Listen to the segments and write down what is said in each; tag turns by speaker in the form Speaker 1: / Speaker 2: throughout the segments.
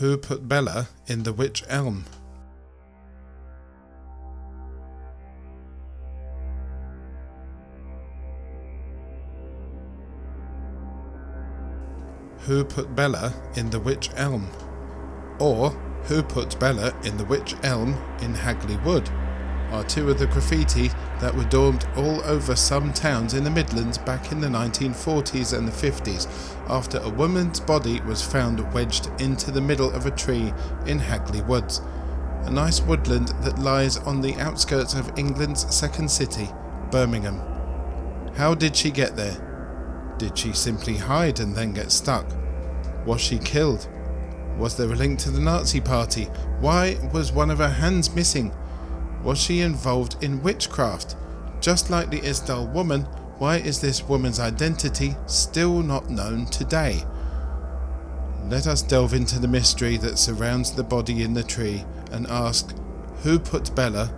Speaker 1: Who put Bella in the Wych Elm? Who put Bella in the Wych Elm? Or Who put Bella in the Wych Elm in Hagley Wood? Are two of the graffiti that were daubed all over some towns in the Midlands back in the 1940s and the 50s after a woman's body was found wedged into the middle of a tree in Hagley Woods, a nice woodland that lies on the outskirts of England's second city, Birmingham. How did she get there? Did she simply hide and then get stuck? Was she killed? Was there a link to the Nazi Party? Why was one of her hands missing? Was she involved in witchcraft? Just like the Isdal woman, why is this woman's identity still not known today? Let us delve into the mystery that surrounds the body in the tree and ask who put Bella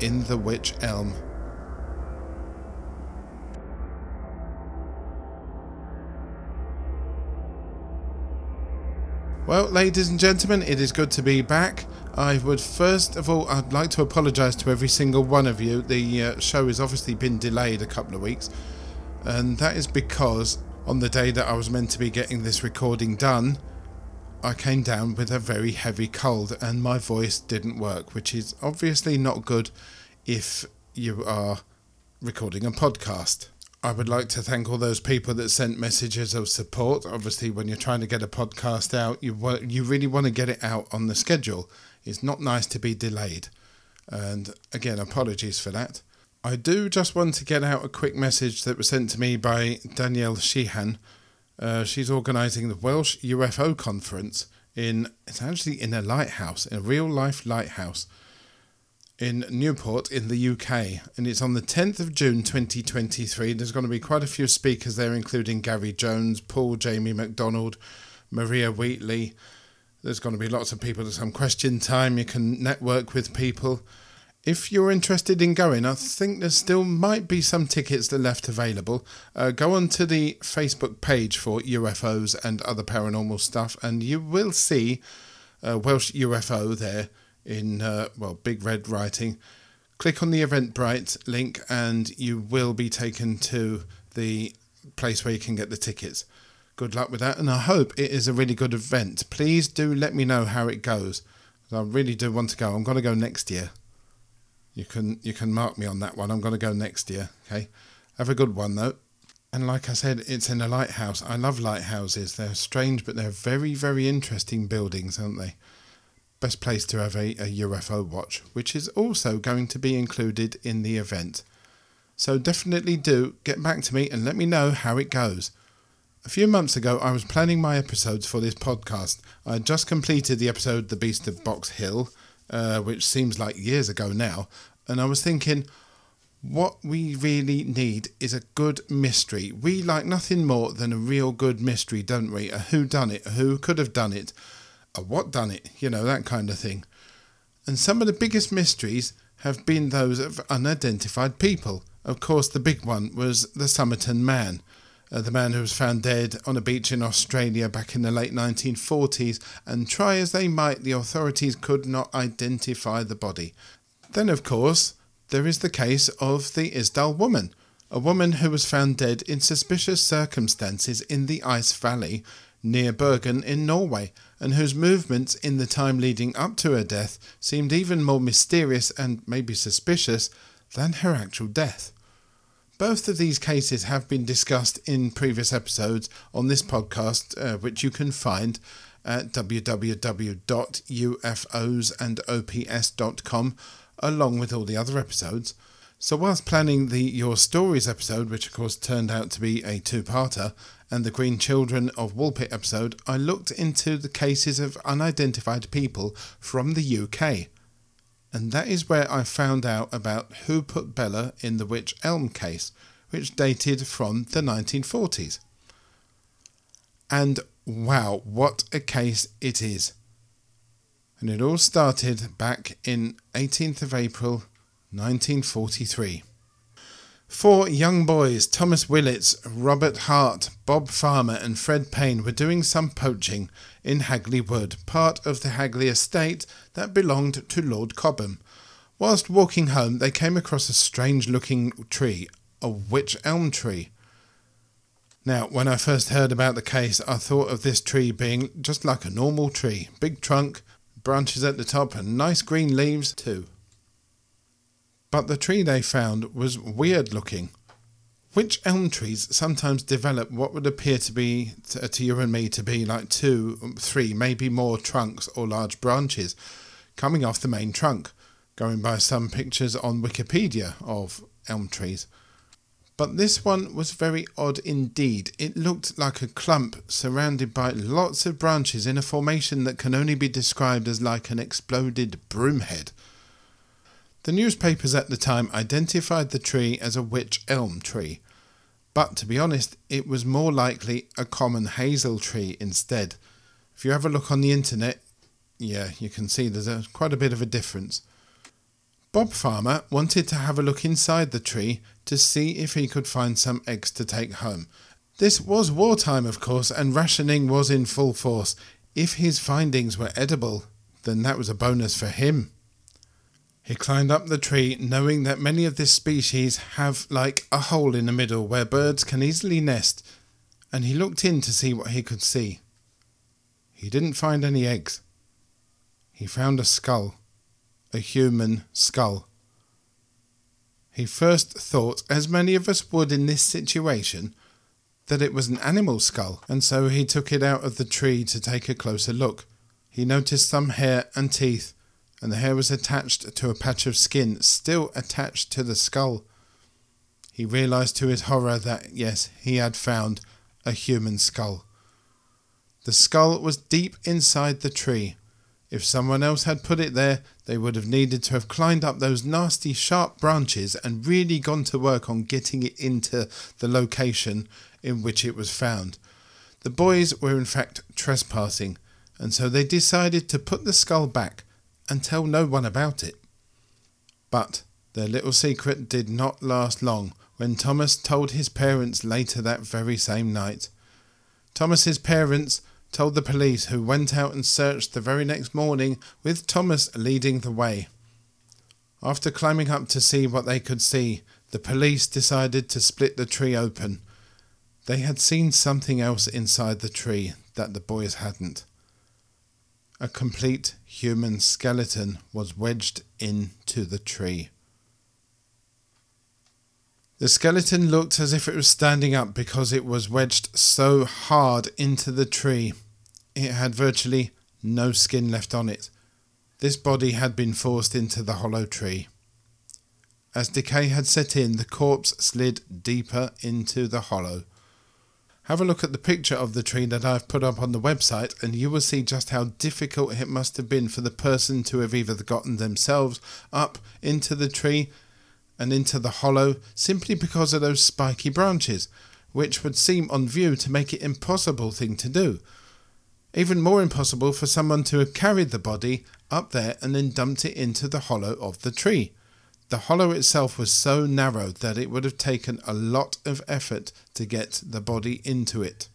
Speaker 1: in the wych elm? Well, ladies and gentlemen, it is good to be back. I would first of all, I'd like to apologise to every single one of you. The uh, show has obviously been delayed a couple of weeks, and that is because on the day that I was meant to be getting this recording done, I came down with a very heavy cold and my voice didn't work, which is obviously not good if you are recording a podcast. I would like to thank all those people that sent messages of support. Obviously, when you're trying to get a podcast out, you you really want to get it out on the schedule. It's not nice to be delayed. And again, apologies for that. I do just want to get out a quick message that was sent to me by Danielle Sheehan. Uh, she's organising the Welsh UFO conference in it's actually in a lighthouse, a real life lighthouse in Newport in the UK, and it's on the 10th of June 2023. There's going to be quite a few speakers there, including Gary Jones, Paul Jamie McDonald, Maria Wheatley. There's going to be lots of people. There's some question time. You can network with people. If you're interested in going, I think there still might be some tickets that are left available. Uh, go on to the Facebook page for UFOs and other paranormal stuff, and you will see uh, Welsh UFO there in, uh, well, big red writing. Click on the Eventbrite link and you will be taken to the place where you can get the tickets. Good luck with that, and I hope it is a really good event. Please do let me know how it goes. I really do want to go. I'm going to go next year. You can you can mark me on that one. I'm going to go next year. Okay, have a good one though. And like I said, it's in a lighthouse. I love lighthouses. They're strange, but they're very very interesting buildings, aren't they? best place to have a, a UFO watch, which is also going to be included in the event. So definitely do get back to me and let me know how it goes. A few months ago, I was planning my episodes for this podcast. I had just completed the episode The Beast of Box Hill, uh, which seems like years ago now, and I was thinking, what we really need is a good mystery. We like nothing more than a real good mystery, don't we? A who done it, who could have done it a what done it, you know, that kind of thing. And some of the biggest mysteries have been those of unidentified people. Of course, the big one was the Somerton Man, uh, the man who was found dead on a beach in Australia back in the late 1940s, and try as they might, the authorities could not identify the body. Then, of course, there is the case of the Isdal woman, a woman who was found dead in suspicious circumstances in the Ice Valley near Bergen in Norway, and whose movements in the time leading up to her death seemed even more mysterious and maybe suspicious than her actual death. Both of these cases have been discussed in previous episodes on this podcast, uh, which you can find at www.ufosandops.com, along with all the other episodes. So, whilst planning the Your Stories episode, which of course turned out to be a two parter, and the Green Children of Woolpit episode, I looked into the cases of unidentified people from the UK. And that is where I found out about who put Bella in the Wych Elm case, which dated from the 1940s. And wow, what a case it is! And it all started back in 18th of April 1943. Four young boys, Thomas Willits, Robert Hart, Bob Farmer, and Fred Payne, were doing some poaching in Hagley Wood, part of the Hagley estate that belonged to Lord Cobham. Whilst walking home, they came across a strange looking tree, a wych elm tree. Now, when I first heard about the case, I thought of this tree being just like a normal tree big trunk, branches at the top, and nice green leaves, too. But the tree they found was weird looking. Wych elm trees sometimes develop what would appear to be, to, to you and me, to be like two, three, maybe more trunks or large branches coming off the main trunk, going by some pictures on Wikipedia of elm trees. But this one was very odd indeed. It looked like a clump surrounded by lots of branches in a formation that can only be described as like an exploded broomhead. The newspapers at the time identified the tree as a wych elm tree, but to be honest, it was more likely a common hazel tree instead. If you have a look on the internet, yeah, you can see there's a, quite a bit of a difference. Bob Farmer wanted to have a look inside the tree to see if he could find some eggs to take home. This was wartime, of course, and rationing was in full force. If his findings were edible, then that was a bonus for him. He climbed up the tree, knowing that many of this species have like a hole in the middle where birds can easily nest, and he looked in to see what he could see. He didn't find any eggs. He found a skull, a human skull. He first thought, as many of us would in this situation, that it was an animal skull, and so he took it out of the tree to take a closer look. He noticed some hair and teeth and the hair was attached to a patch of skin still attached to the skull. He realized to his horror that, yes, he had found a human skull. The skull was deep inside the tree. If someone else had put it there, they would have needed to have climbed up those nasty sharp branches and really gone to work on getting it into the location in which it was found. The boys were in fact trespassing, and so they decided to put the skull back and tell no one about it. But their little secret did not last long when Thomas told his parents later that very same night. Thomas's parents told the police who went out and searched the very next morning with Thomas leading the way. After climbing up to see what they could see, the police decided to split the tree open. They had seen something else inside the tree that the boys hadn't. A complete human skeleton was wedged into the tree. The skeleton looked as if it was standing up because it was wedged so hard into the tree. It had virtually no skin left on it. This body had been forced into the hollow tree. As decay had set in, the corpse slid deeper into the hollow. Have a look at the picture of the tree that I've put up on the website, and you will see just how difficult it must have been for the person to have either gotten themselves up into the tree and into the hollow simply because of those spiky branches, which would seem on view to make it impossible thing to do. Even more impossible for someone to have carried the body up there and then dumped it into the hollow of the tree. The hollow itself was so narrow that it would have taken a lot of effort to get the body into it.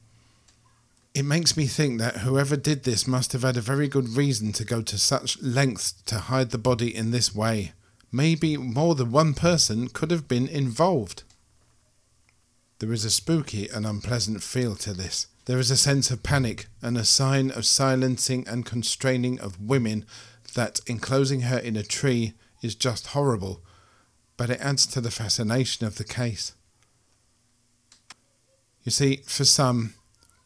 Speaker 1: It makes me think that whoever did this must have had a very good reason to go to such lengths to hide the body in this way. Maybe more than one person could have been involved. There is a spooky and unpleasant feel to this. There is a sense of panic and a sign of silencing and constraining of women that enclosing her in a tree is just horrible but it adds to the fascination of the case. You see, for some,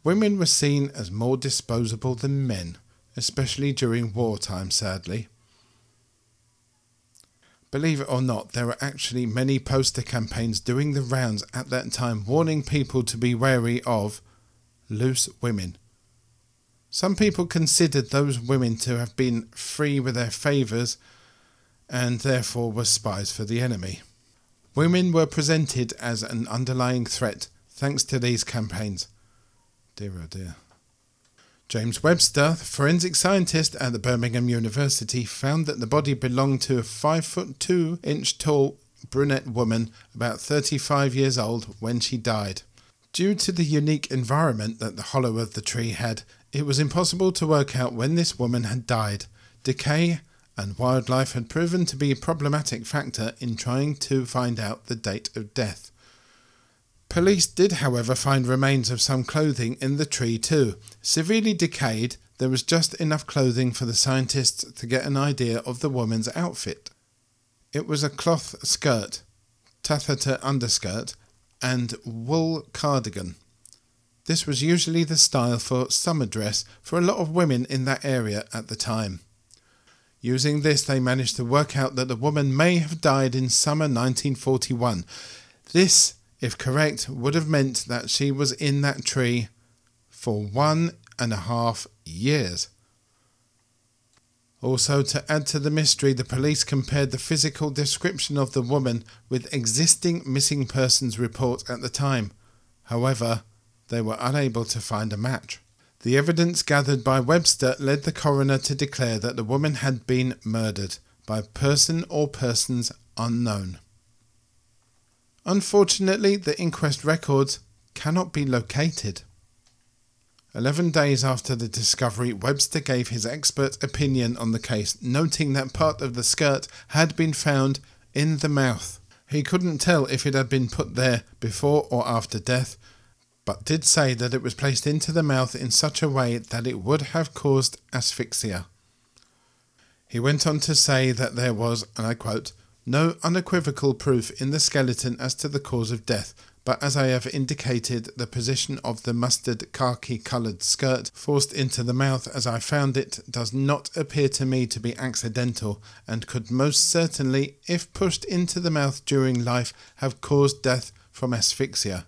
Speaker 1: women were seen as more disposable than men, especially during wartime, sadly. Believe it or not, there were actually many poster campaigns doing the rounds at that time warning people to be wary of loose women. Some people considered those women to have been free with their favours and therefore were spies for the enemy. Women were presented as an underlying threat thanks to these campaigns. Dear oh dear. James Webster, forensic scientist at the Birmingham University, found that the body belonged to a 5 foot 2 inch tall brunette woman about 35 years old when she died. Due to the unique environment that the hollow of the tree had, it was impossible to work out when this woman had died. Decay and wildlife had proven to be a problematic factor in trying to find out the date of death. Police did, however, find remains of some clothing in the tree too. Severely decayed, there was just enough clothing for the scientists to get an idea of the woman's outfit. It was a cloth skirt, taffeta underskirt, and wool cardigan. This was usually the style for summer dress for a lot of women in that area at the time. Using this, they managed to work out that the woman may have died in summer 1941. This, if correct, would have meant that she was in that tree for one and a half years. Also, to add to the mystery, the police compared the physical description of the woman with existing missing persons report at the time. However, they were unable to find a match. The evidence gathered by Webster led the coroner to declare that the woman had been murdered by a person or persons unknown. Unfortunately, the inquest records cannot be located. Eleven days after the discovery, Webster gave his expert opinion on the case, noting that part of the skirt had been found in the mouth. He couldn't tell if it had been put there before or after death, but did say that it was placed into the mouth in such a way that it would have caused asphyxia. He went on to say that there was, and I quote, no unequivocal proof in the skeleton as to the cause of death, but as I have indicated, the position of the mustard khaki coloured skirt forced into the mouth as I found it does not appear to me to be accidental, and could most certainly, if pushed into the mouth during life, have caused death from asphyxia.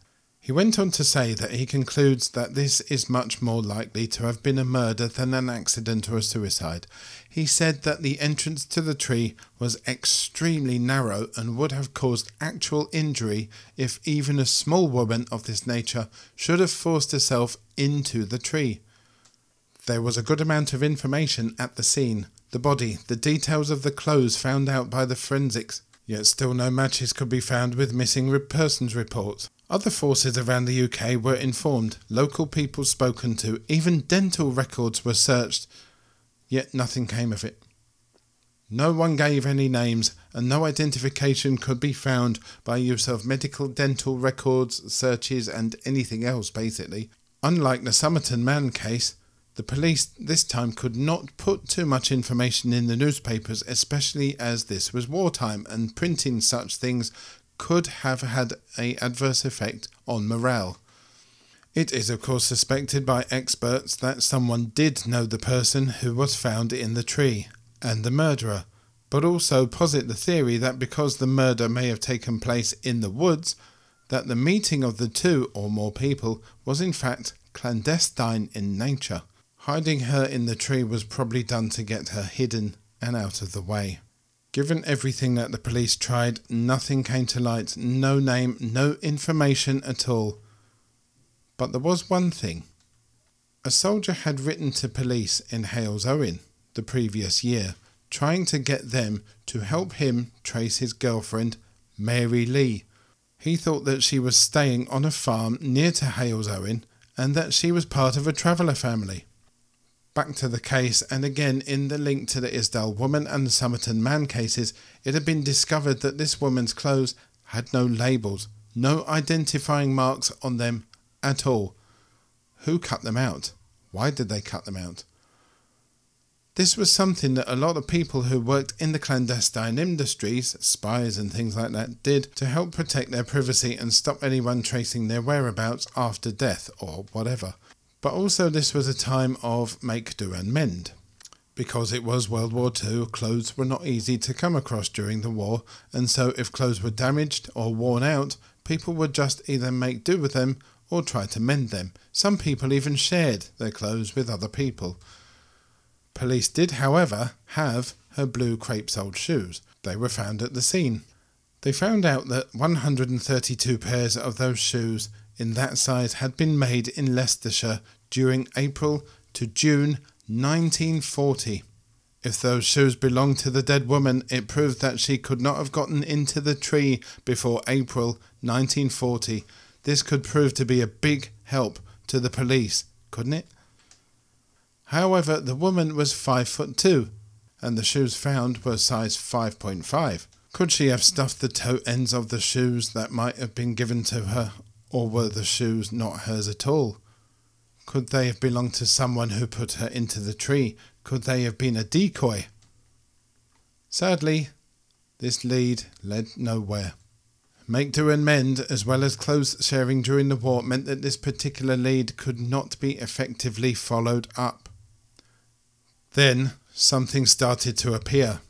Speaker 1: He went on to say that he concludes that this is much more likely to have been a murder than an accident or a suicide. He said that the entrance to the tree was extremely narrow and would have caused actual injury if even a small woman of this nature should have forced herself into the tree. There was a good amount of information at the scene the body, the details of the clothes found out by the forensics, yet still no matches could be found with missing persons reports. Other forces around the UK were informed, local people spoken to, even dental records were searched, yet nothing came of it. No one gave any names, and no identification could be found by use of medical dental records, searches, and anything else, basically. Unlike the Somerton Man case, the police this time could not put too much information in the newspapers, especially as this was wartime and printing such things could have had a adverse effect on morale. It is of course suspected by experts that someone did know the person who was found in the tree and the murderer, but also posit the theory that because the murder may have taken place in the woods, that the meeting of the two or more people was in fact clandestine in nature. Hiding her in the tree was probably done to get her hidden and out of the way. Given everything that the police tried, nothing came to light, no name, no information at all. But there was one thing. A soldier had written to police in Halesowen the previous year, trying to get them to help him trace his girlfriend, Mary Lee. He thought that she was staying on a farm near to Halesowen and that she was part of a traveller family. Back to the case, and again in the link to the Isdal woman and the Somerton man cases, it had been discovered that this woman's clothes had no labels, no identifying marks on them at all. Who cut them out? Why did they cut them out? This was something that a lot of people who worked in the clandestine industries, spies and things like that, did to help protect their privacy and stop anyone tracing their whereabouts after death or whatever. But also, this was a time of make, do, and mend. Because it was World War II, clothes were not easy to come across during the war, and so if clothes were damaged or worn out, people would just either make do with them or try to mend them. Some people even shared their clothes with other people. Police did, however, have her blue crepe soled shoes. They were found at the scene. They found out that 132 pairs of those shoes in that size had been made in Leicestershire during April to June 1940. If those shoes belonged to the dead woman, it proved that she could not have gotten into the tree before April 1940. This could prove to be a big help to the police, couldn't it? However, the woman was five foot two, and the shoes found were size 5.5. Could she have stuffed the toe ends of the shoes that might have been given to her, or were the shoes not hers at all? Could they have belonged to someone who put her into the tree? Could they have been a decoy? Sadly, this lead led nowhere. Make do and mend, as well as clothes sharing during the war, meant that this particular lead could not be effectively followed up. Then something started to appear.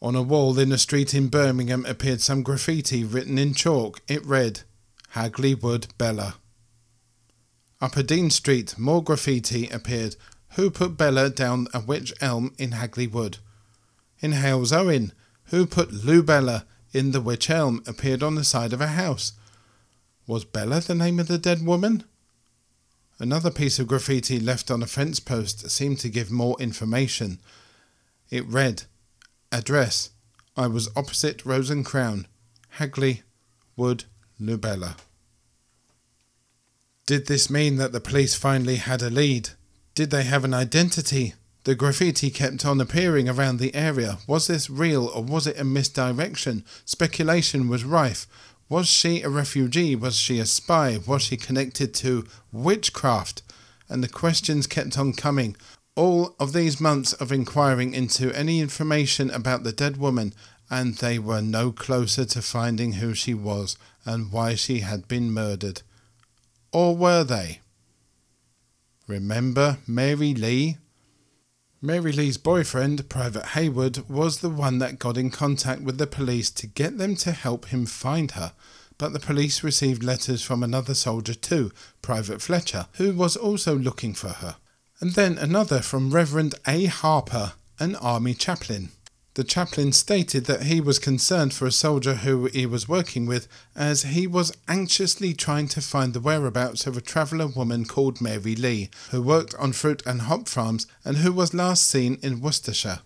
Speaker 1: On a wall in a street in Birmingham appeared some graffiti written in chalk. It read, Hagley Wood Bella. Upper Dean Street, more graffiti appeared. Who put Bella down a wych elm in Hagley Wood? In Halesowen, who put Lou Bella in the wych elm appeared on the side of a house. Was Bella the name of the dead woman? Another piece of graffiti left on a fence post seemed to give more information. It read, Address, I was opposite Rose and Crown, Hagley, Wood, Lubella. Did this mean that the police finally had a lead? Did they have an identity? The graffiti kept on appearing around the area. Was this real or was it a misdirection? Speculation was rife. Was she a refugee? Was she a spy? Was she connected to witchcraft? And the questions kept on coming. All of these months of inquiring into any information about the dead woman, and they were no closer to finding who she was and why she had been murdered. Or were they? Remember Mary Lee? Mary Lee's boyfriend, Private Haywood, was the one that got in contact with the police to get them to help him find her. But the police received letters from another soldier too, Private Fletcher, who was also looking for her. And then another from Reverend A. Harper, an army chaplain. The chaplain stated that he was concerned for a soldier who he was working with, as he was anxiously trying to find the whereabouts of a traveller woman called Mary Lee, who worked on fruit and hop farms and who was last seen in Worcestershire.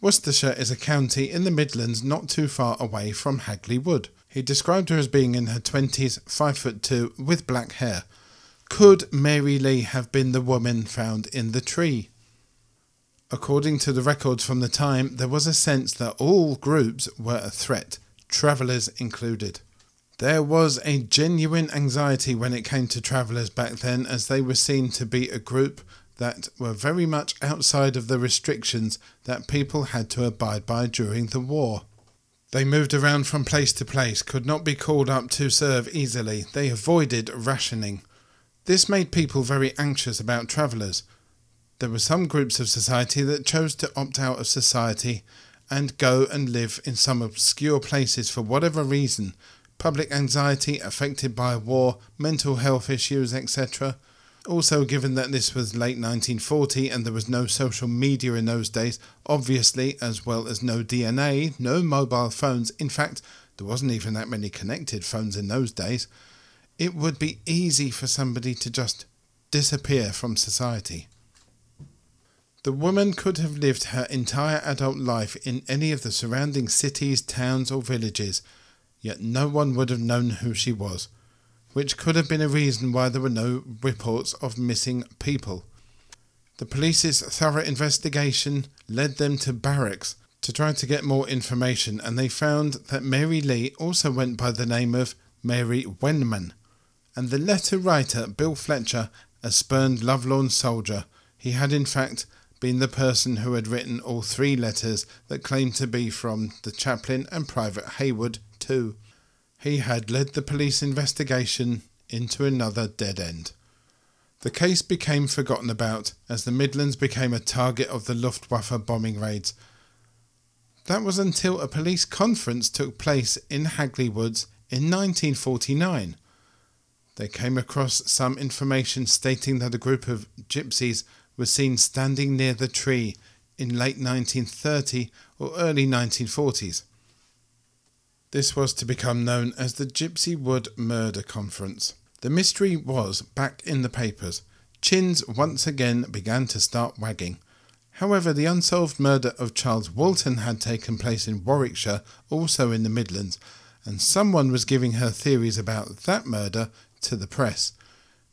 Speaker 1: Worcestershire is a county in the Midlands not too far away from Hagley Wood. He described her as being in her twenties, five foot two, with black hair. Could Mary Lee have been the woman found in the tree? According to the records from the time, there was a sense that all groups were a threat, travellers included. There was a genuine anxiety when it came to travellers back then, as they were seen to be a group that were very much outside of the restrictions that people had to abide by during the war. They moved around from place to place, could not be called up to serve easily, they avoided rationing. This made people very anxious about travellers, there were some groups of society that chose to opt out of society and go and live in some obscure places for whatever reason public anxiety affected by war, mental health issues, etc. Also, given that this was late 1940 and there was no social media in those days, obviously, as well as no DNA, no mobile phones, in fact, there wasn't even that many connected phones in those days, it would be easy for somebody to just disappear from society. The woman could have lived her entire adult life in any of the surrounding cities, towns, or villages, yet no one would have known who she was, which could have been a reason why there were no reports of missing people. The police's thorough investigation led them to barracks to try to get more information, and they found that Mary Lee also went by the name of Mary Wenman, and the letter writer, Bill Fletcher, a spurned, lovelorn soldier. He had, in fact, been the person who had written all three letters that claimed to be from the chaplain and Private Haywood, too. He had led the police investigation into another dead end. The case became forgotten about as the Midlands became a target of the Luftwaffe bombing raids. That was until a police conference took place in Hagley Woods in 1949. They came across some information stating that a group of gypsies was seen standing near the tree in late 1930 or early 1940s. This was to become known as the Gypsy Wood Murder Conference. The mystery was back in the papers. Chins once again began to start wagging. However, the unsolved murder of Charles Walton had taken place in Warwickshire, also in the Midlands, and someone was giving her theories about that murder to the press.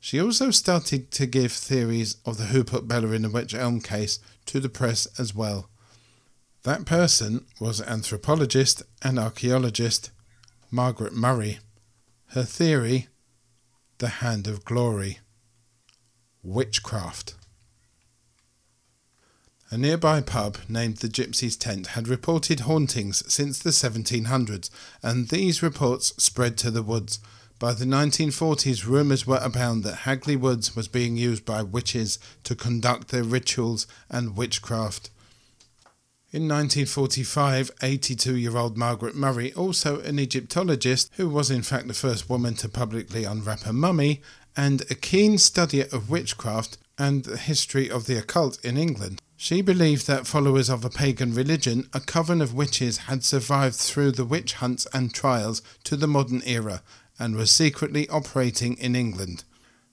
Speaker 1: She also started to give theories of the Who Put Bella in the Wych Elm case to the press as well. That person was anthropologist and archaeologist Margaret Murray. Her theory the Hand of Glory. Witchcraft. A nearby pub named the Gypsy's Tent had reported hauntings since the 1700s, and these reports spread to the woods. By the 1940s, rumours were abound that Hagley Woods was being used by witches to conduct their rituals and witchcraft. In 1945, 82 year old Margaret Murray, also an Egyptologist who was in fact the first woman to publicly unwrap a mummy, and a keen studier of witchcraft and the history of the occult in England. She believed that followers of a pagan religion, a coven of witches had survived through the witch hunts and trials to the modern era and was secretly operating in England.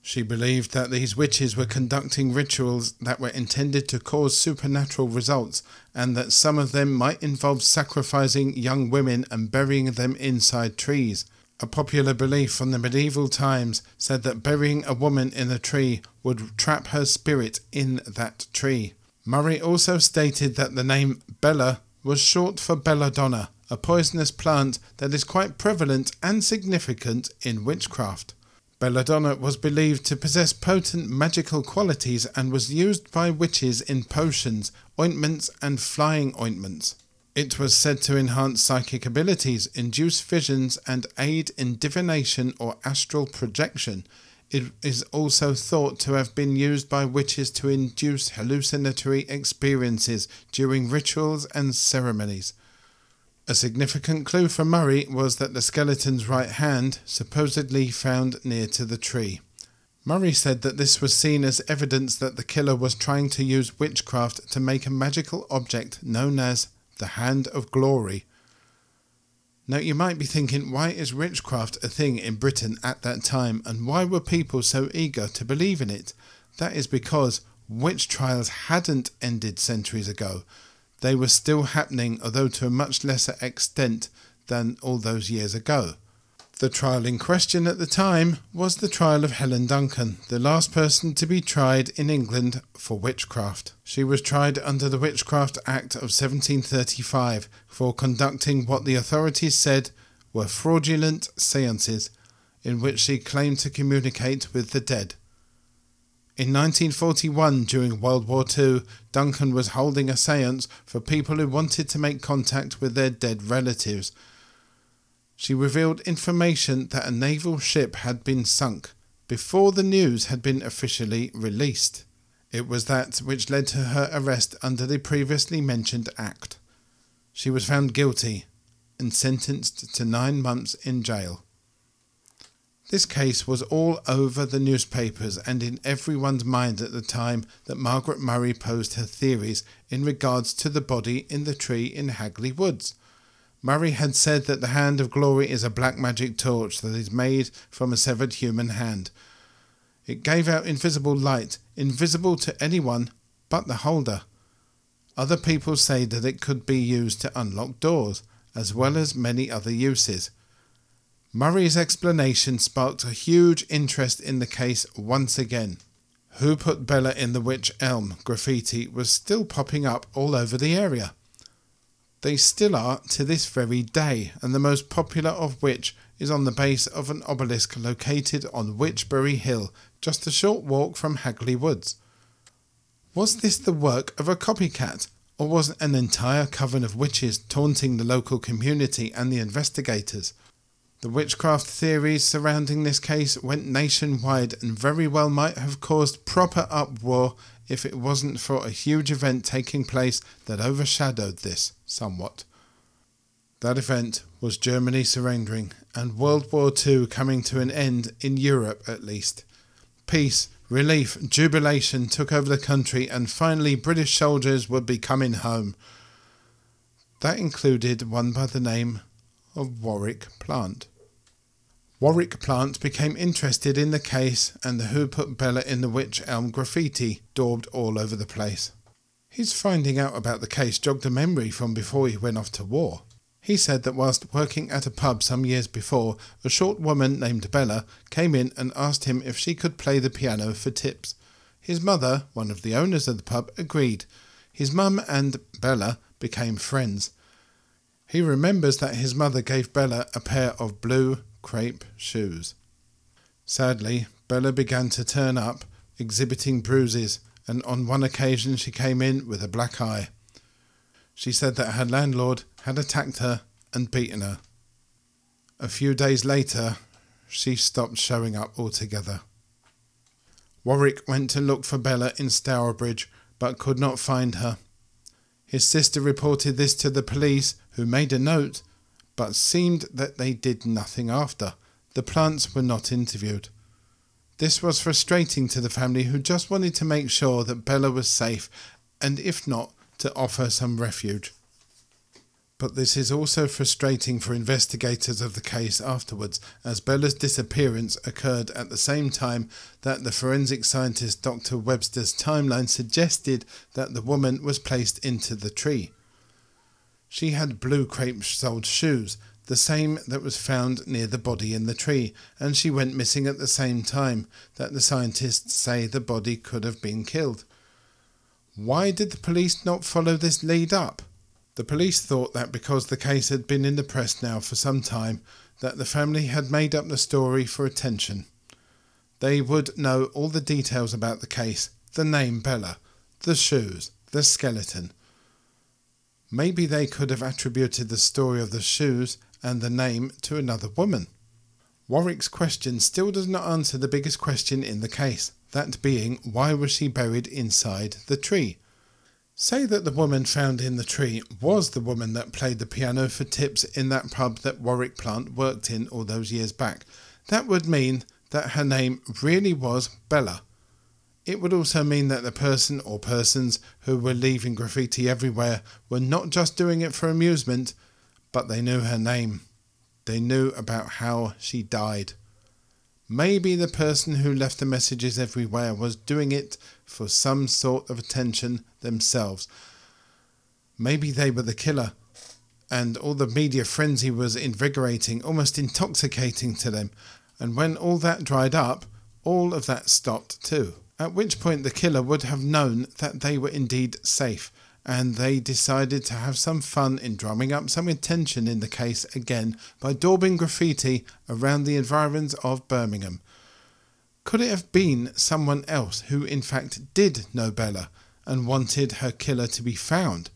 Speaker 1: She believed that these witches were conducting rituals that were intended to cause supernatural results, and that some of them might involve sacrificing young women and burying them inside trees. A popular belief from the medieval times said that burying a woman in a tree would trap her spirit in that tree. Murray also stated that the name Bella was short for belladonna, a poisonous plant that is quite prevalent and significant in witchcraft. Belladonna was believed to possess potent magical qualities and was used by witches in potions, ointments, and flying ointments. It was said to enhance psychic abilities, induce visions, and aid in divination or astral projection. It is also thought to have been used by witches to induce hallucinatory experiences during rituals and ceremonies. A significant clue for Murray was that the skeleton's right hand supposedly found near to the tree. Murray said that this was seen as evidence that the killer was trying to use witchcraft to make a magical object known as the Hand of Glory. Now, you might be thinking, why is witchcraft a thing in Britain at that time, and why were people so eager to believe in it? That is because witch trials hadn't ended centuries ago. They were still happening, although to a much lesser extent than all those years ago. The trial in question at the time was the trial of Helen Duncan, the last person to be tried in England for witchcraft. She was tried under the Witchcraft Act of 1735 for conducting what the authorities said were fraudulent seances in which she claimed to communicate with the dead. In 1941, during World War II, Duncan was holding a seance for people who wanted to make contact with their dead relatives she revealed information that a naval ship had been sunk before the news had been officially released. It was that which led to her arrest under the previously mentioned act. She was found guilty and sentenced to nine months in jail. This case was all over the newspapers and in everyone's mind at the time that Margaret Murray posed her theories in regards to the body in the tree in Hagley Woods. Murray had said that the Hand of Glory is a black magic torch that is made from a severed human hand. It gave out invisible light, invisible to anyone but the holder. Other people say that it could be used to unlock doors, as well as many other uses. Murray's explanation sparked a huge interest in the case once again. Who put Bella in the Wych Elm graffiti was still popping up all over the area. They still are to this very day, and the most popular of which is on the base of an obelisk located on Wychbury Hill, just a short walk from Hagley Woods. Was this the work of a copycat, or was an entire coven of witches taunting the local community and the investigators? The witchcraft theories surrounding this case went nationwide and very well might have caused proper uproar if it wasn't for a huge event taking place that overshadowed this somewhat. That event was Germany surrendering and World War II coming to an end in Europe at least. Peace, relief, jubilation took over the country, and finally British soldiers would be coming home. That included one by the name of Warwick Plant. Warwick Plant became interested in the case and the Who Put Bella in the Wych Elm graffiti daubed all over the place. His finding out about the case jogged a memory from before he went off to war. He said that whilst working at a pub some years before, a short woman named Bella came in and asked him if she could play the piano for tips. His mother, one of the owners of the pub, agreed. His mum and Bella became friends. He remembers that his mother gave Bella a pair of blue crepe shoes. Sadly, Bella began to turn up, exhibiting bruises, and on one occasion she came in with a black eye. She said that her landlord had attacked her and beaten her. A few days later, she stopped showing up altogether. Warwick went to look for Bella in Stourbridge, but could not find her. His sister reported this to the police, who made a note, but seemed that they did nothing after. The plants were not interviewed. This was frustrating to the family, who just wanted to make sure that Bella was safe, and if not, to offer some refuge. But this is also frustrating for investigators of the case afterwards, as Bella's disappearance occurred at the same time that the forensic scientist Dr. Webster's timeline suggested that the woman was placed into the tree. She had blue crepe soled shoes, the same that was found near the body in the tree, and she went missing at the same time that the scientists say the body could have been killed. Why did the police not follow this lead up? The police thought that because the case had been in the press now for some time, that the family had made up the story for attention. They would know all the details about the case the name Bella, the shoes, the skeleton. Maybe they could have attributed the story of the shoes and the name to another woman. Warwick's question still does not answer the biggest question in the case that being, why was she buried inside the tree? Say that the woman found in the tree was the woman that played the piano for tips in that pub that Warwick Plant worked in all those years back. That would mean that her name really was Bella. It would also mean that the person or persons who were leaving graffiti everywhere were not just doing it for amusement, but they knew her name. They knew about how she died. Maybe the person who left the messages everywhere was doing it for some sort of attention themselves. Maybe they were the killer, and all the media frenzy was invigorating, almost intoxicating to them. And when all that dried up, all of that stopped too. At which point the killer would have known that they were indeed safe, and they decided to have some fun in drumming up some attention in the case again by daubing graffiti around the environs of Birmingham. Could it have been someone else who in fact did know Bella and wanted her killer to be found,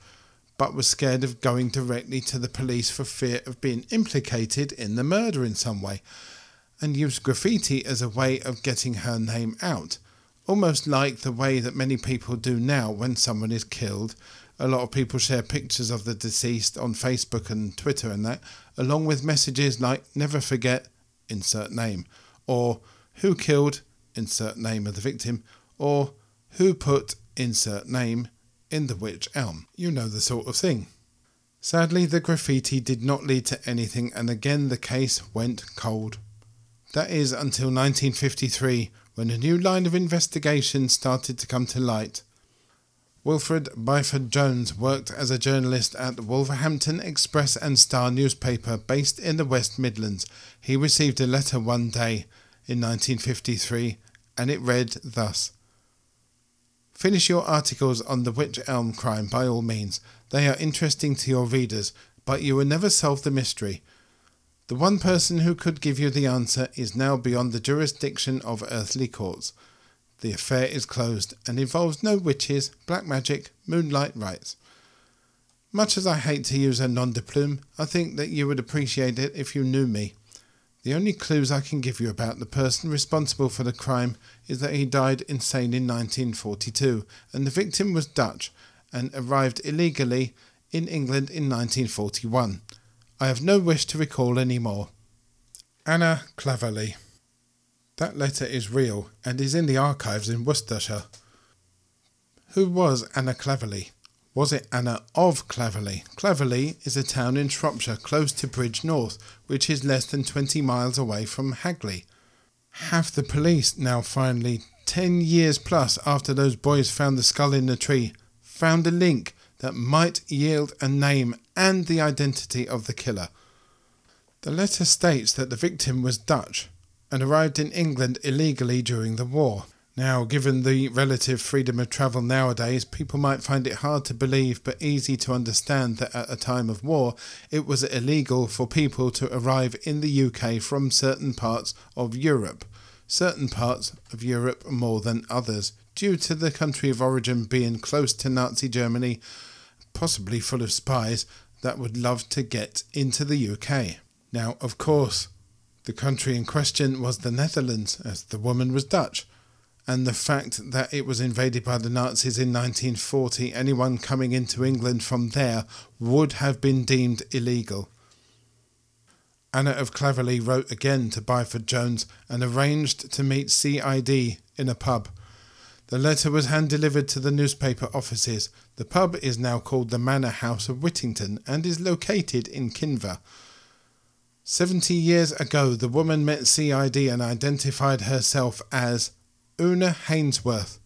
Speaker 1: but was scared of going directly to the police for fear of being implicated in the murder in some way, and used graffiti as a way of getting her name out? almost like the way that many people do now when someone is killed. A lot of people share pictures of the deceased on Facebook and Twitter and that, along with messages like never forget, insert name, or who killed, insert name of the victim, or who put, insert name, in the wych elm. You know the sort of thing. Sadly, the graffiti did not lead to anything, and again the case went cold. That is until 1953 when a new line of investigation started to come to light. Wilfred Byford Jones worked as a journalist at the Wolverhampton Express and Star newspaper based in the West Midlands. He received a letter one day in 1953 and it read thus Finish your articles on the Wych Elm crime by all means. They are interesting to your readers, but you will never solve the mystery. The one person who could give you the answer is now beyond the jurisdiction of earthly courts. The affair is closed and involves no witches, black magic, moonlight rites. Much as I hate to use a nom de plume, I think that you would appreciate it if you knew me. The only clues I can give you about the person responsible for the crime is that he died insane in 1942 and the victim was Dutch and arrived illegally in England in 1941. I have no wish to recall any more. Anna Claverley. That letter is real and is in the archives in Worcestershire. Who was Anna Claverley? Was it Anna of Claverley? Claverley is a town in Shropshire close to Bridgnorth, which is less than 20 miles away from Hagley. Have the police now finally, 10 years plus after those boys found the skull in the tree, found a link that might yield a name and the identity of the killer. The letter states that the victim was Dutch and arrived in England illegally during the war. Now, given the relative freedom of travel nowadays, people might find it hard to believe but easy to understand that at a time of war it was illegal for people to arrive in the UK from certain parts of Europe, certain parts of Europe more than others, due to the country of origin being close to Nazi Germany, possibly full of spies that would love to get into the UK. Now, of course, the country in question was the Netherlands, as the woman was Dutch, and the fact that it was invaded by the Nazis in 1940, anyone coming into England from there would have been deemed illegal. Anna of Claverley wrote again to Byford Jones and arranged to meet CID in a pub. The letter was hand delivered to the newspaper offices. The pub is now called the Manor House of Whittington and is located in Kinver. Seventy years ago, the woman met CID and identified herself as Una Hainsworth,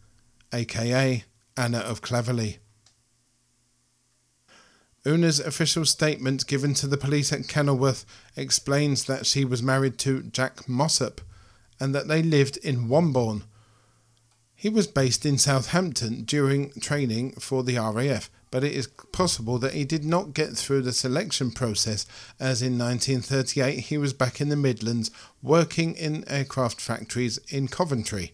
Speaker 1: aka Anna of Claverley. Una's official statement given to the police at Kenilworth explains that she was married to Jack Mossop and that they lived in Wombourne. He was based in Southampton during training for the RAF but it is possible that he did not get through the selection process, as in 1938 he was back in the Midlands working in aircraft factories in Coventry.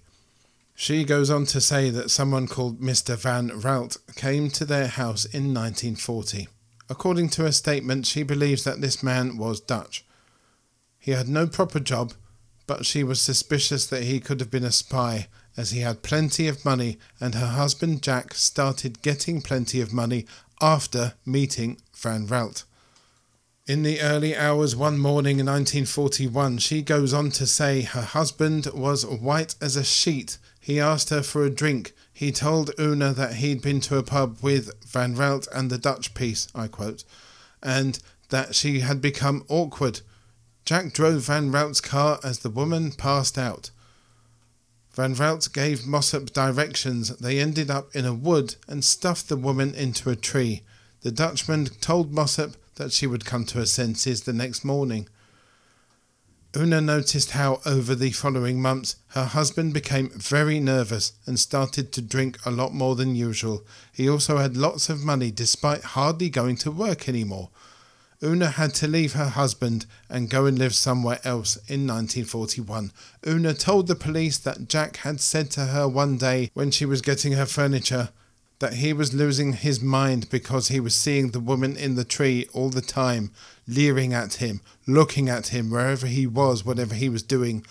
Speaker 1: She goes on to say that someone called Mr. Van Raalte came to their house in 1940. According to her statement, she believes that this man was Dutch. He had no proper job, but she was suspicious that he could have been a spy as he had plenty of money and her husband Jack started getting plenty of money after meeting Van Raalte. In the early hours one morning in 1941, she goes on to say her husband was white as a sheet. He asked her for a drink. He told Una that he'd been to a pub with Van Raalte and the Dutch piece, I quote, and that she had become awkward. Jack drove Van Raalte's car as the woman passed out. Van Raalte gave Mossop directions. They ended up in a wood and stuffed the woman into a tree. The Dutchman told Mossop that she would come to her senses the next morning. Una noticed how, over the following months, her husband became very nervous and started to drink a lot more than usual. He also had lots of money despite hardly going to work anymore. Una had to leave her husband and go and live somewhere else in 1941. Una told the police that Jack had said to her one day when she was getting her furniture that he was losing his mind because he was seeing the woman in the tree all the time, leering at him, looking at him wherever he was, whatever he was doing.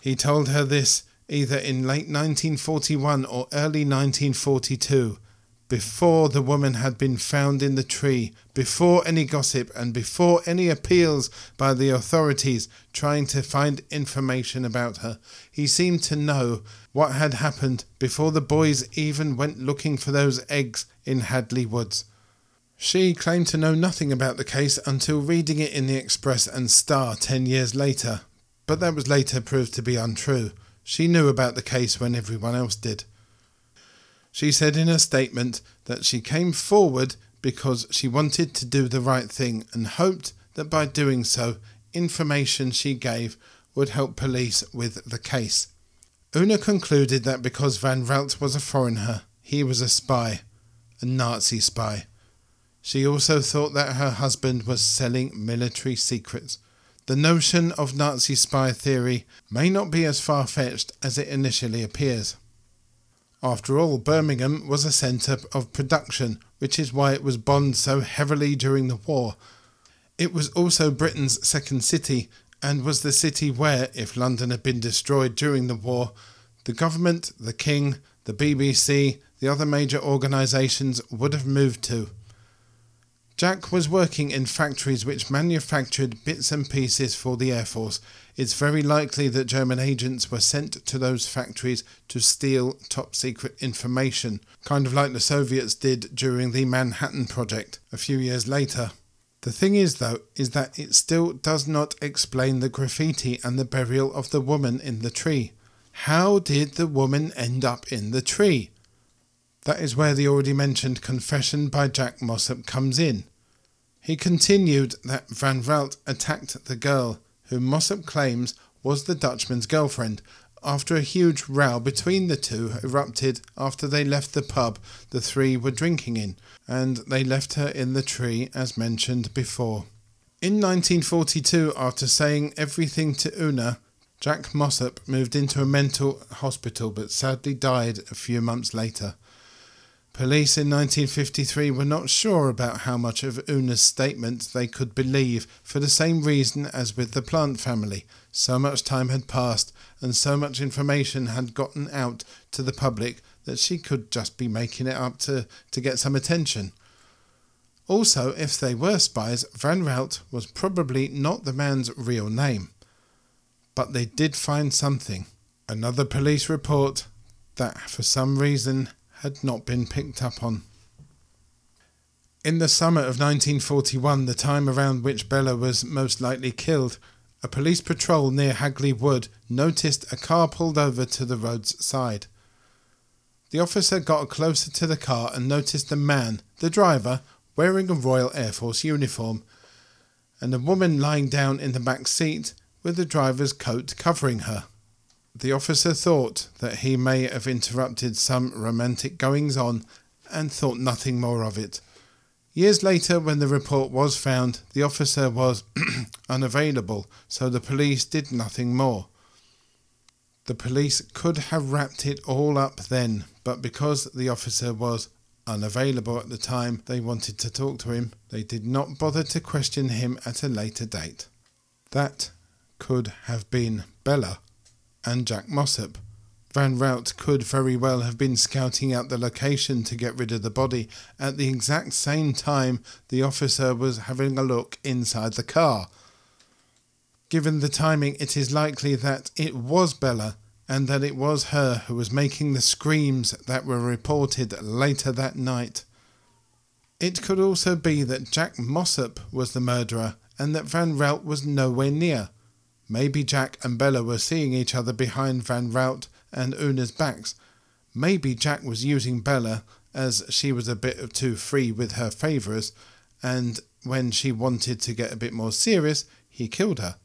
Speaker 1: He told her this either in late 1941 or early 1942 before the woman had been found in the tree, before any gossip, and before any appeals by the authorities trying to find information about her. He seemed to know what had happened before the boys even went looking for those eggs in Hagley Woods. She claimed to know nothing about the case until reading it in the Express and Star ten years later, but that was later proved to be untrue. She knew about the case when everyone else did. She said in her statement that she came forward because she wanted to do the right thing and hoped that by doing so, information she gave would help police with the case. Una concluded that because Van Raalte was a foreigner, he was a spy, a Nazi spy. She also thought that her husband was selling military secrets. The notion of Nazi spy theory may not be as far fetched as it initially appears. After all, Birmingham was a centre of production, which is why it was bombed so heavily during the war. It was also Britain's second city, and was the city where, if London had been destroyed during the war, the government, the king, the BBC, the other major organisations would have moved to. Jack was working in factories which manufactured bits and pieces for the Air Force. It's very likely that German agents were sent to those factories to steal top secret information, kind of like the Soviets did during the Manhattan Project a few years later. The thing is, though, is that it still does not explain the graffiti and the burial of the woman in the tree. How did the woman end up in the tree? That is where the already mentioned confession by Jack Mossop comes in. He continued that Van Raalte attacked the girl, who Mossop claims was the Dutchman's girlfriend, after a huge row between the two erupted after they left the pub the three were drinking in, and they left her in the tree as mentioned before. In 1942, after saying everything to Una, Jack Mossop moved into a mental hospital but sadly died a few months later. Police in 1953 were not sure about how much of Una's statement they could believe for the same reason as with the Plant family. So much time had passed and so much information had gotten out to the public that she could just be making it up to, to get some attention. Also, if they were spies, Van Raalte was probably not the man's real name. But they did find something. Another police report that, for some reason, had not been picked up on. In the summer of 1941, the time around which Bella was most likely killed, a police patrol near Hagley Wood noticed a car pulled over to the road's side. The officer got closer to the car and noticed a man, the driver, wearing a Royal Air Force uniform, and a woman lying down in the back seat with the driver's coat covering her. The officer thought that he may have interrupted some romantic goings on and thought nothing more of it. Years later, when the report was found, the officer was unavailable, so the police did nothing more. The police could have wrapped it all up then, but because the officer was unavailable at the time they wanted to talk to him, they did not bother to question him at a later date. That could have been Bella and Jack Mossop. Van Raalte could very well have been scouting out the location to get rid of the body at the exact same time the officer was having a look inside the car. Given the timing, it is likely that it was Bella and that it was her who was making the screams that were reported later that night. It could also be that Jack Mossop was the murderer and that Van Raalte was nowhere near. Maybe Jack and Bella were seeing each other behind Van Raalte and Una's backs. Maybe Jack was using Bella as she was a bit too free with her favours, and when she wanted to get a bit more serious, he killed her.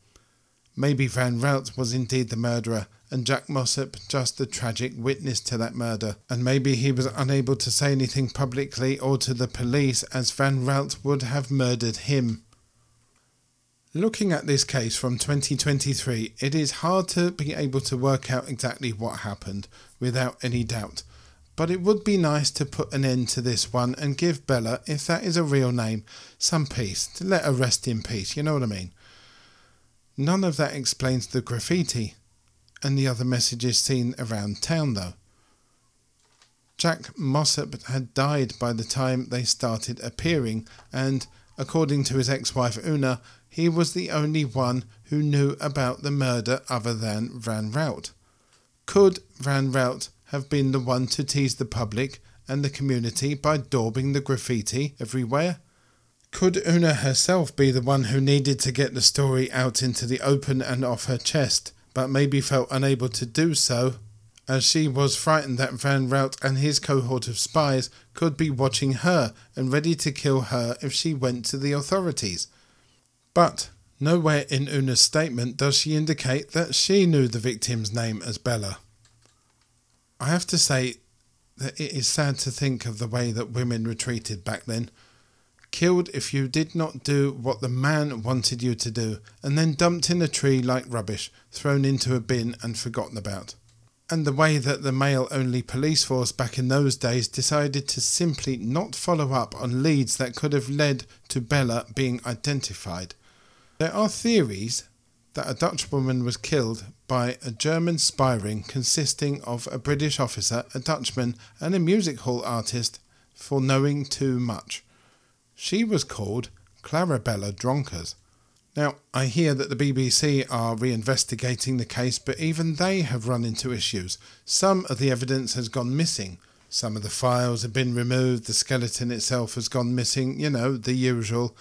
Speaker 1: Maybe Van Raalte was indeed the murderer, and Jack Mossop just the tragic witness to that murder, and maybe he was unable to say anything publicly or to the police as Van Raalte would have murdered him. Looking at this case from 2023, it is hard to be able to work out exactly what happened without any doubt. But it would be nice to put an end to this one and give Bella, if that is a real name, some peace, to let her rest in peace, you know what I mean? None of that explains the graffiti and the other messages seen around town, though. Jack Mossop had died by the time they started appearing, and according to his ex wife Una, he was the only one who knew about the murder other than Van Raalte. Could Van Raalte have been the one to tease the public and the community by daubing the graffiti everywhere? Could Una herself be the one who needed to get the story out into the open and off her chest, but maybe felt unable to do so, as she was frightened that Van Raalte and his cohort of spies could be watching her and ready to kill her if she went to the authorities? But nowhere in Una's statement does she indicate that she knew the victim's name as Bella. I have to say that it is sad to think of the way that women were treated back then. Killed if you did not do what the man wanted you to do, and then dumped in a tree like rubbish, thrown into a bin and forgotten about. And the way that the male only police force back in those days decided to simply not follow up on leads that could have led to Bella being identified. There are theories that a Dutch woman was killed by a German spy ring consisting of a British officer, a Dutchman, and a music hall artist for knowing too much. She was called Clarabella Dronkers. Now, I hear that the BBC are reinvestigating the case, but even they have run into issues. Some of the evidence has gone missing. Some of the files have been removed, the skeleton itself has gone missing, you know, the usual.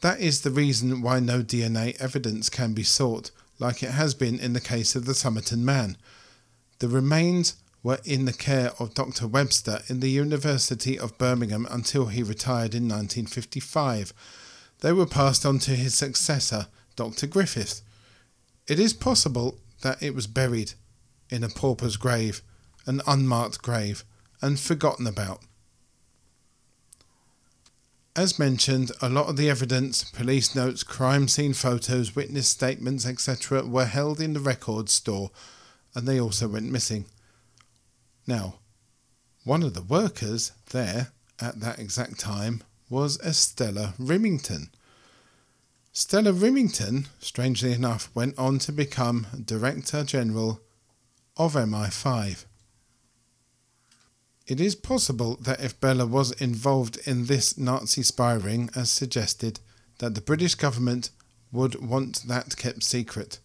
Speaker 1: That is the reason why no DNA evidence can be sought, like it has been in the case of the Somerton man. The remains were in the care of Dr. Webster in the University of Birmingham until he retired in 1955. They were passed on to his successor, Dr. Griffith. It is possible that it was buried in a pauper's grave, an unmarked grave, and forgotten about. As mentioned, a lot of the evidence, police notes, crime scene photos, witness statements, etc., were held in the record store and they also went missing. Now, one of the workers there at that exact time was Estella Rimington. Stella Rimington, strangely enough, went on to become Director General of MI5. It is possible that if Bella was involved in this Nazi spying as suggested, that the British government would want that kept secret.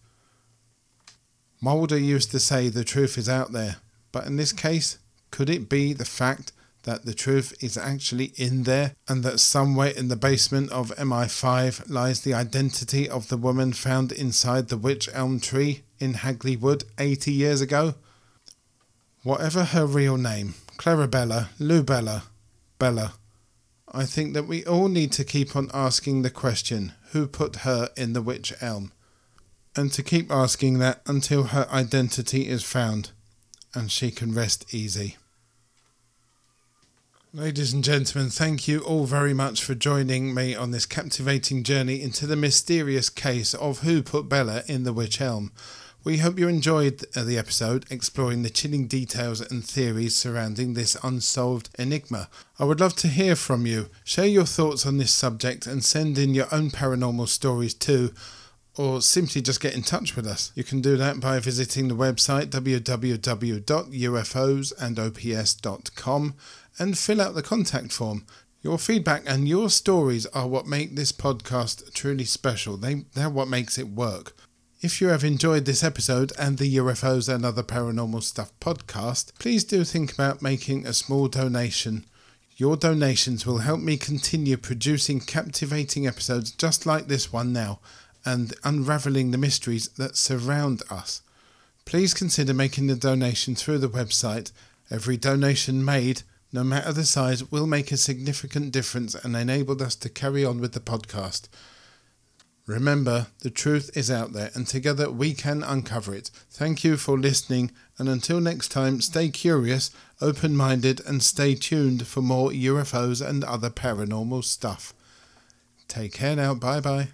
Speaker 1: Mulder used to say the truth is out there, but in this case, could it be the fact that the truth is actually in there and that somewhere in the basement of MI5 lies the identity of the woman found inside the wych elm tree in Hagley Wood 80 years ago? Whatever her real name, Clarabella, Luebella, Bella. Bella. I think that we all need to keep on asking the question who put her in the wych elm? And to keep asking that until her identity is found and she can rest easy. Ladies and gentlemen, thank you all very much for joining me on this captivating journey into the mysterious case of who put Bella in the wych elm. We hope you enjoyed uh, the episode exploring the chilling details and theories surrounding this unsolved enigma. I would love to hear from you. Share your thoughts on this subject and send in your own paranormal stories too, or simply just get in touch with us. You can do that by visiting the website www.ufosandops.com and fill out the contact form. Your feedback and your stories are what make this podcast truly special. They, they're what makes it work. If you have enjoyed this episode and the UFOs and Other Paranormal Stuff podcast, please do think about making a small donation. Your donations will help me continue producing captivating episodes just like this one now and unraveling the mysteries that surround us. Please consider making the donation through the website. Every donation made, no matter the size, will make a significant difference and enable us to carry on with the podcast. Remember, the truth is out there, and together we can uncover it. Thank you for listening, and until next time, stay curious, open minded, and stay tuned for more UFOs and other paranormal stuff. Take care now. Bye bye.